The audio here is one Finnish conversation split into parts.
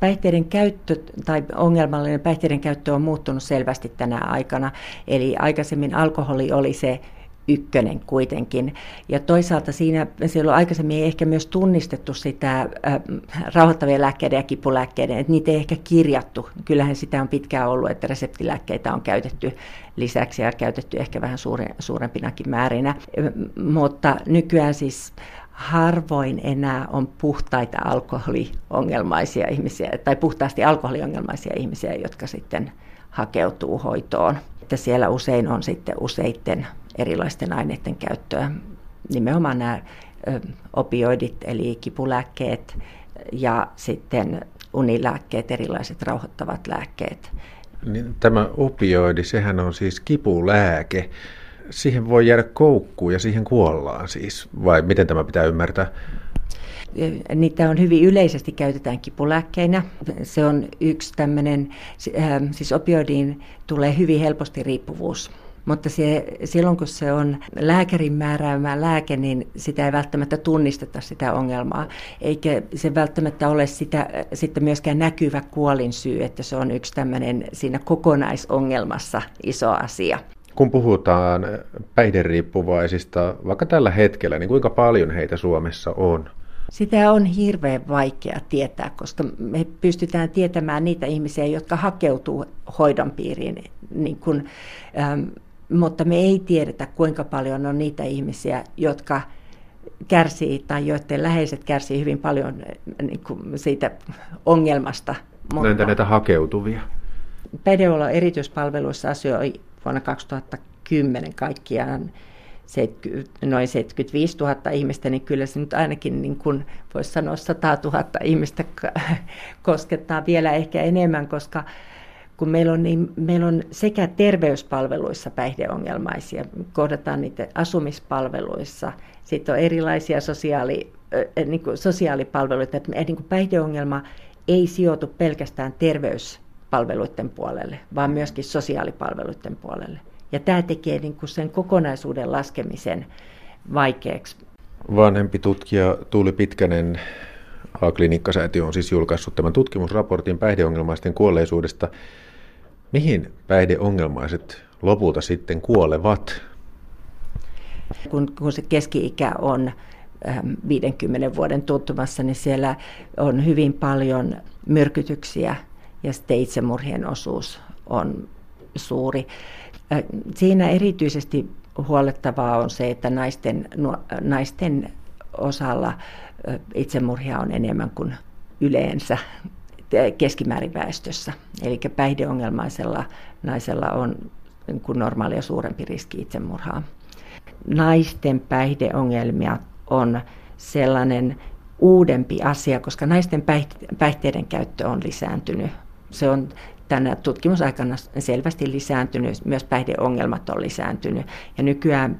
päihteiden käyttö tai ongelmallinen päihteiden käyttö on muuttunut selvästi tänä aikana. Eli aikaisemmin alkoholi oli se ykkönen kuitenkin. Ja toisaalta siinä silloin aikaisemmin ei ehkä myös tunnistettu sitä äh, rauhoittavien lääkkeiden ja kipulääkkeiden, että niitä ei ehkä kirjattu. Kyllähän sitä on pitkään ollut, että reseptilääkkeitä on käytetty lisäksi ja käytetty ehkä vähän suure, suurempinakin määrinä. Mutta nykyään siis harvoin enää on puhtaita alkoholiongelmaisia ihmisiä tai puhtaasti alkoholiongelmaisia ihmisiä, jotka sitten hakeutuu hoitoon. Että siellä usein on sitten useitten erilaisten aineiden käyttöä. Nimenomaan nämä opioidit eli kipulääkkeet ja sitten unilääkkeet, erilaiset rauhoittavat lääkkeet. Niin, tämä opioidi, sehän on siis kipulääke. Siihen voi jäädä koukkuun ja siihen kuollaan siis, vai miten tämä pitää ymmärtää? Niitä on hyvin yleisesti käytetään kipulääkkeinä. Se on yksi tämmöinen, siis opioidiin tulee hyvin helposti riippuvuus mutta se, silloin kun se on lääkärin määräämä lääke, niin sitä ei välttämättä tunnisteta sitä ongelmaa, eikä se välttämättä ole sitä, sitten myöskään näkyvä kuolinsyy, että se on yksi tämmöinen siinä kokonaisongelmassa iso asia. Kun puhutaan päihderiippuvaisista, vaikka tällä hetkellä, niin kuinka paljon heitä Suomessa on? Sitä on hirveän vaikea tietää, koska me pystytään tietämään niitä ihmisiä, jotka hakeutuu hoidon piiriin niin kuin, ähm, mutta me ei tiedetä, kuinka paljon on niitä ihmisiä, jotka kärsii tai joiden läheiset kärsii hyvin paljon eh, niin kuin siitä ongelmasta. Mutta Entä näitä hakeutuvia? Päihdehuollon erityispalveluissa asioi vuonna 2010 kaikkiaan 70, noin 75 000 ihmistä, niin kyllä se nyt ainakin niin kuin voisi sanoa 100 000 ihmistä koskettaa vielä ehkä enemmän, koska kun meillä on, niin, meillä on sekä terveyspalveluissa päihdeongelmaisia, kohdataan niitä asumispalveluissa, sitten on erilaisia sosiaali, niin kuin sosiaalipalveluita, että niin kuin päihdeongelma ei sijoitu pelkästään terveyspalveluiden puolelle, vaan myöskin sosiaalipalveluiden puolelle. Ja tämä tekee niin kuin sen kokonaisuuden laskemisen vaikeaksi. Vanhempi tutkija Tuuli Pitkänen A-klinikkasäätiö on siis julkaissut tämän tutkimusraportin päihdeongelmaisten kuolleisuudesta. Mihin päihdeongelmaiset lopulta sitten kuolevat? Kun, kun se keski-ikä on 50 ähm, vuoden tuntumassa, niin siellä on hyvin paljon myrkytyksiä ja sitten itsemurhien osuus on suuri. Siinä erityisesti huolettavaa on se, että naisten, naisten osalla itsemurhia on enemmän kuin yleensä keskimäärin väestössä. Eli päihdeongelmaisella naisella on niin kuin normaalia suurempi riski itsemurhaa. Naisten päihdeongelmia on sellainen uudempi asia, koska naisten päihteiden käyttö on lisääntynyt. Se on tänä tutkimusaikana selvästi lisääntynyt, myös päihdeongelmat on lisääntynyt. Ja nykyään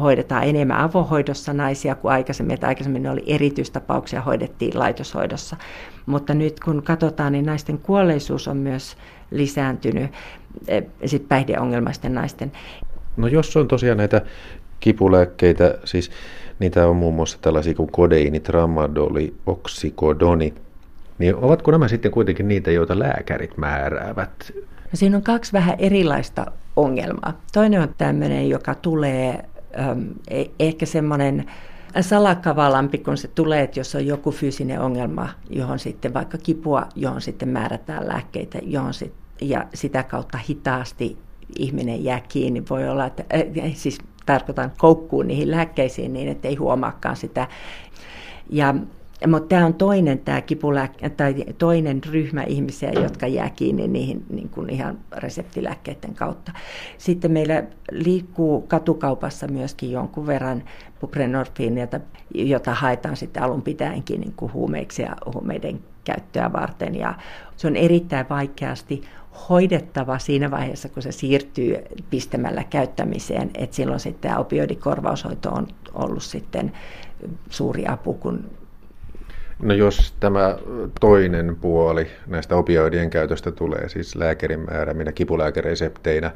hoidetaan enemmän avohoidossa naisia kuin aikaisemmin, että aikaisemmin ne oli erityistapauksia, hoidettiin laitoshoidossa. Mutta nyt kun katsotaan, niin naisten kuolleisuus on myös lisääntynyt, e, sit päihdeongelmaisten naisten. No jos on tosiaan näitä kipulääkkeitä, siis niitä on muun muassa tällaisia kuin kodeiini, tramadoli, oksikodoni, niin ovatko nämä sitten kuitenkin niitä, joita lääkärit määräävät? No siinä on kaksi vähän erilaista ongelmaa. Toinen on tämmöinen, joka tulee ähm, ehkä semmoinen salakavalampi, kun se tulee, että jos on joku fyysinen ongelma, johon sitten vaikka kipua, johon sitten määrätään lääkkeitä, johon sit, ja sitä kautta hitaasti ihminen jää kiinni. Voi olla, että äh, siis tarkoitan koukkuun niihin lääkkeisiin niin, että ei huomaakaan sitä. Ja mutta tämä on toinen tämä kipulääke, tai toinen ryhmä ihmisiä, jotka jää kiinni niihin niin kuin ihan reseptilääkkeiden kautta. Sitten meillä liikkuu katukaupassa myöskin jonkun verran buprenorfiinia, jota haetaan sitten alun pitäenkin niin kuin huumeiksi ja huumeiden käyttöä varten. Ja se on erittäin vaikeasti hoidettava siinä vaiheessa, kun se siirtyy pistämällä käyttämiseen. Et silloin sitten tämä opioidikorvaushoito on ollut sitten suuri apu, kun No jos tämä toinen puoli näistä opioidien käytöstä tulee, siis lääkärin määräminä kipulääkeresepteinä,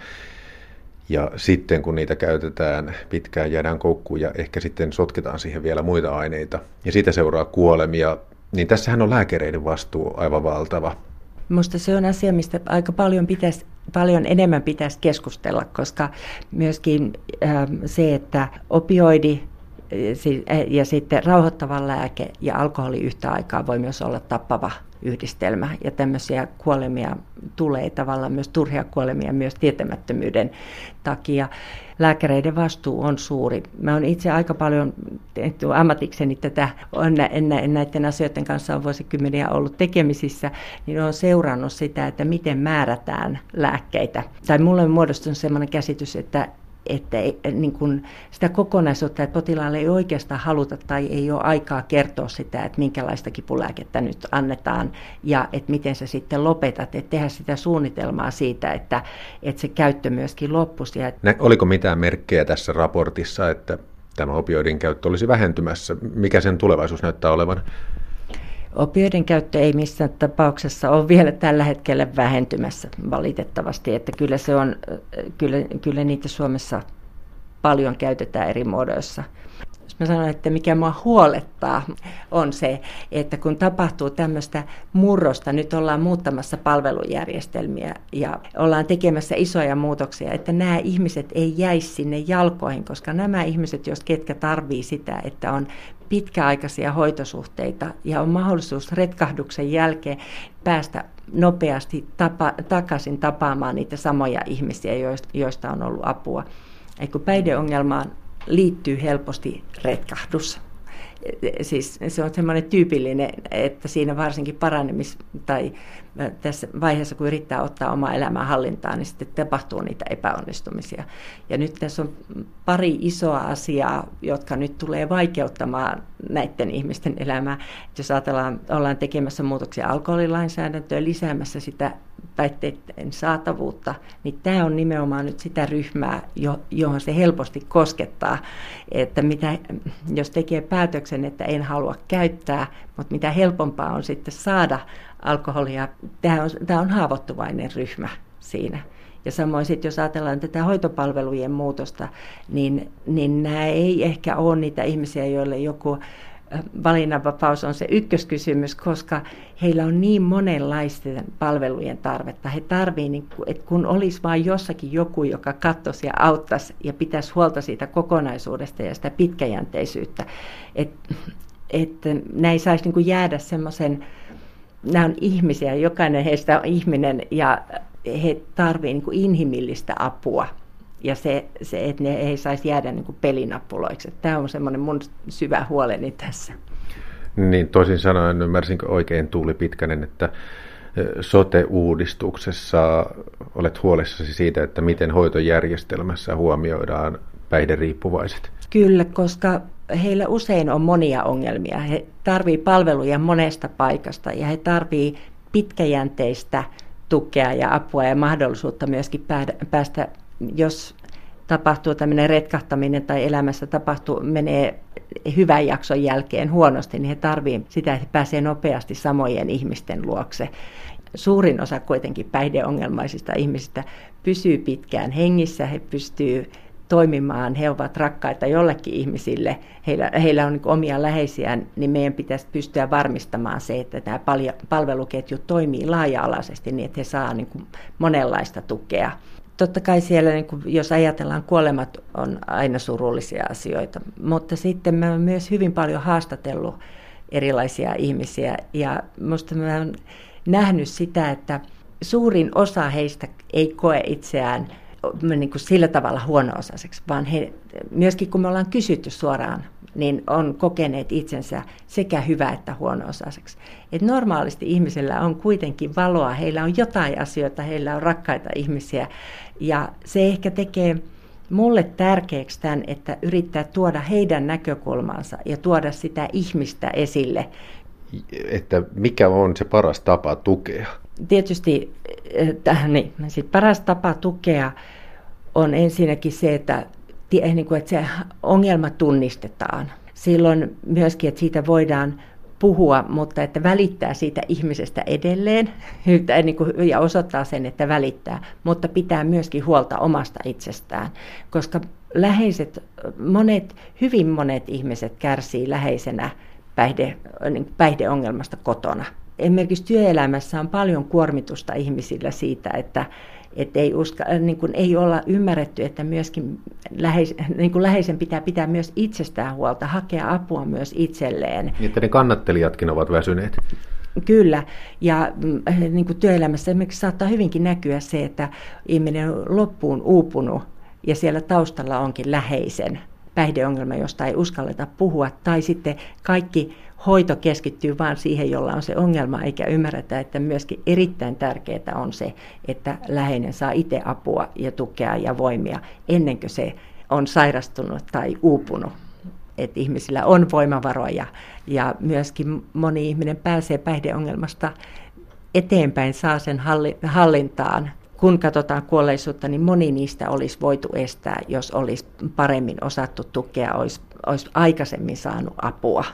ja sitten kun niitä käytetään pitkään, jäädään koukkuun ja ehkä sitten sotketaan siihen vielä muita aineita. Ja siitä seuraa kuolemia. Niin tässähän on lääkäreiden vastuu aivan valtava. Minusta se on asia, mistä aika paljon, pitäisi, paljon enemmän pitäisi keskustella, koska myöskin äh, se, että opioidi ja sitten rauhoittava lääke ja alkoholi yhtä aikaa voi myös olla tappava yhdistelmä. Ja tämmöisiä kuolemia tulee tavallaan myös turhia kuolemia myös tietämättömyyden takia. Lääkäreiden vastuu on suuri. Mä oon itse aika paljon ammatikseni tätä, on, en, en näiden asioiden kanssa on vuosikymmeniä ollut tekemisissä, niin olen seurannut sitä, että miten määrätään lääkkeitä. Tai mulle on muodostunut sellainen käsitys, että että niin kun sitä kokonaisuutta, että potilaalle ei oikeastaan haluta tai ei ole aikaa kertoa sitä, että minkälaista kipulääkettä nyt annetaan ja että miten sä sitten lopetat, että tehdä sitä suunnitelmaa siitä, että, että se käyttö myöskin loppuisi. Oliko mitään merkkejä tässä raportissa, että tämä opioidin käyttö olisi vähentymässä? Mikä sen tulevaisuus näyttää olevan? Opioiden käyttö ei missään tapauksessa ole vielä tällä hetkellä vähentymässä valitettavasti, että kyllä, se on, kyllä, kyllä niitä Suomessa paljon käytetään eri muodoissa. Jos mä sanon, että mikä mua huolettaa, on se, että kun tapahtuu tämmöistä murrosta, nyt ollaan muuttamassa palvelujärjestelmiä ja ollaan tekemässä isoja muutoksia, että nämä ihmiset ei jäisi sinne jalkoihin, koska nämä ihmiset, jos ketkä tarvii sitä, että on pitkäaikaisia hoitosuhteita ja on mahdollisuus retkahduksen jälkeen päästä nopeasti tapa, takaisin tapaamaan niitä samoja ihmisiä, joista on ollut apua. Et kun päihdeongelmaan liittyy helposti retkahdus, siis se on semmoinen tyypillinen, että siinä varsinkin paranemis- tai tässä vaiheessa, kun yrittää ottaa omaa elämää hallintaan, niin sitten tapahtuu niitä epäonnistumisia. Ja nyt tässä on pari isoa asiaa, jotka nyt tulee vaikeuttamaan näiden ihmisten elämää. Jos ajatellaan, ollaan tekemässä muutoksia alkoholilainsäädäntöön, lisäämässä sitä päihteiden saatavuutta, niin tämä on nimenomaan nyt sitä ryhmää, johon se helposti koskettaa, että mitä, jos tekee päätöksen, että en halua käyttää, mutta mitä helpompaa on sitten saada alkoholia, tämä on, tämä on haavoittuvainen ryhmä siinä. Ja samoin sitten, jos ajatellaan tätä hoitopalvelujen muutosta, niin, niin nämä ei ehkä ole niitä ihmisiä, joille joku valinnanvapaus on se ykköskysymys, koska heillä on niin monenlaisten palvelujen tarvetta. He tarvitsevat, niin että kun olisi vain jossakin joku, joka katsoisi ja auttaisi ja pitäisi huolta siitä kokonaisuudesta ja sitä pitkäjänteisyyttä, että että näin saisi niin jäädä semmoisen, nämä on ihmisiä, jokainen heistä on ihminen ja he tarvitsevat niin inhimillistä apua ja se, se että ne ei saisi jäädä niin kuin pelinappuloiksi. Tämä on semmoinen mun syvä huoleni tässä. Niin toisin sanoen ymmärsinkö oikein Tuuli Pitkänen, että sote-uudistuksessa olet huolissasi siitä, että miten hoitojärjestelmässä huomioidaan päihderiippuvaiset? Kyllä, koska heillä usein on monia ongelmia. He tarvitsevat palveluja monesta paikasta ja he tarvitsevat pitkäjänteistä tukea ja apua ja mahdollisuutta myöskin päästä jos tapahtuu tämmöinen retkahtaminen tai elämässä tapahtuu, menee hyvän jakson jälkeen huonosti, niin he tarvitsevat sitä, että he pääsevät nopeasti samojen ihmisten luokse. Suurin osa kuitenkin päihdeongelmaisista ihmisistä pysyy pitkään hengissä, he pystyvät toimimaan, he ovat rakkaita jollekin ihmisille, heillä, heillä on niin omia läheisiään, niin meidän pitäisi pystyä varmistamaan se, että tämä palveluketju toimii laaja-alaisesti niin, että he saavat niin monenlaista tukea. Totta kai siellä, niin kuin, jos ajatellaan, kuolemat on aina surullisia asioita, mutta sitten mä olen myös hyvin paljon haastatellut erilaisia ihmisiä ja minusta mä olen nähnyt sitä, että suurin osa heistä ei koe itseään niin kuin sillä tavalla huono-osaiseksi, vaan he, myöskin kun me ollaan kysytty suoraan niin on kokeneet itsensä sekä hyvä että huono-osaiseksi. Et normaalisti ihmisellä on kuitenkin valoa, heillä on jotain asioita, heillä on rakkaita ihmisiä ja se ehkä tekee mulle tärkeäksi tämän, että yrittää tuoda heidän näkökulmansa ja tuoda sitä ihmistä esille. Että mikä on se paras tapa tukea? Tietysti äh, niin, sit paras tapa tukea on ensinnäkin se, että niin kuin, että se ongelma tunnistetaan. Silloin myöskin, että siitä voidaan puhua, mutta että välittää siitä ihmisestä edelleen niin ja osoittaa sen, että välittää, mutta pitää myöskin huolta omasta itsestään, koska läheiset, monet, hyvin monet ihmiset kärsii läheisenä päihde, niin päihdeongelmasta kotona. Esimerkiksi työelämässä on paljon kuormitusta ihmisillä siitä, että, että ei, uska, niin kuin ei olla ymmärretty, että myöskin läheis, niin kuin läheisen pitää pitää myös itsestään huolta, hakea apua myös itselleen. Niin, että ne kannattelijatkin ovat väsyneet. Kyllä, ja mm, niin kuin työelämässä esimerkiksi saattaa hyvinkin näkyä se, että ihminen on loppuun uupunut ja siellä taustalla onkin läheisen päihdeongelma, josta ei uskalleta puhua, tai sitten kaikki hoito keskittyy vain siihen, jolla on se ongelma, eikä ymmärretä, että myöskin erittäin tärkeää on se, että läheinen saa itse apua ja tukea ja voimia ennen kuin se on sairastunut tai uupunut. Että ihmisillä on voimavaroja ja myöskin moni ihminen pääsee päihdeongelmasta eteenpäin, saa sen hallintaan kun katsotaan kuolleisuutta, niin moni niistä olisi voitu estää, jos olisi paremmin osattu tukea, olisi, olisi aikaisemmin saanut apua.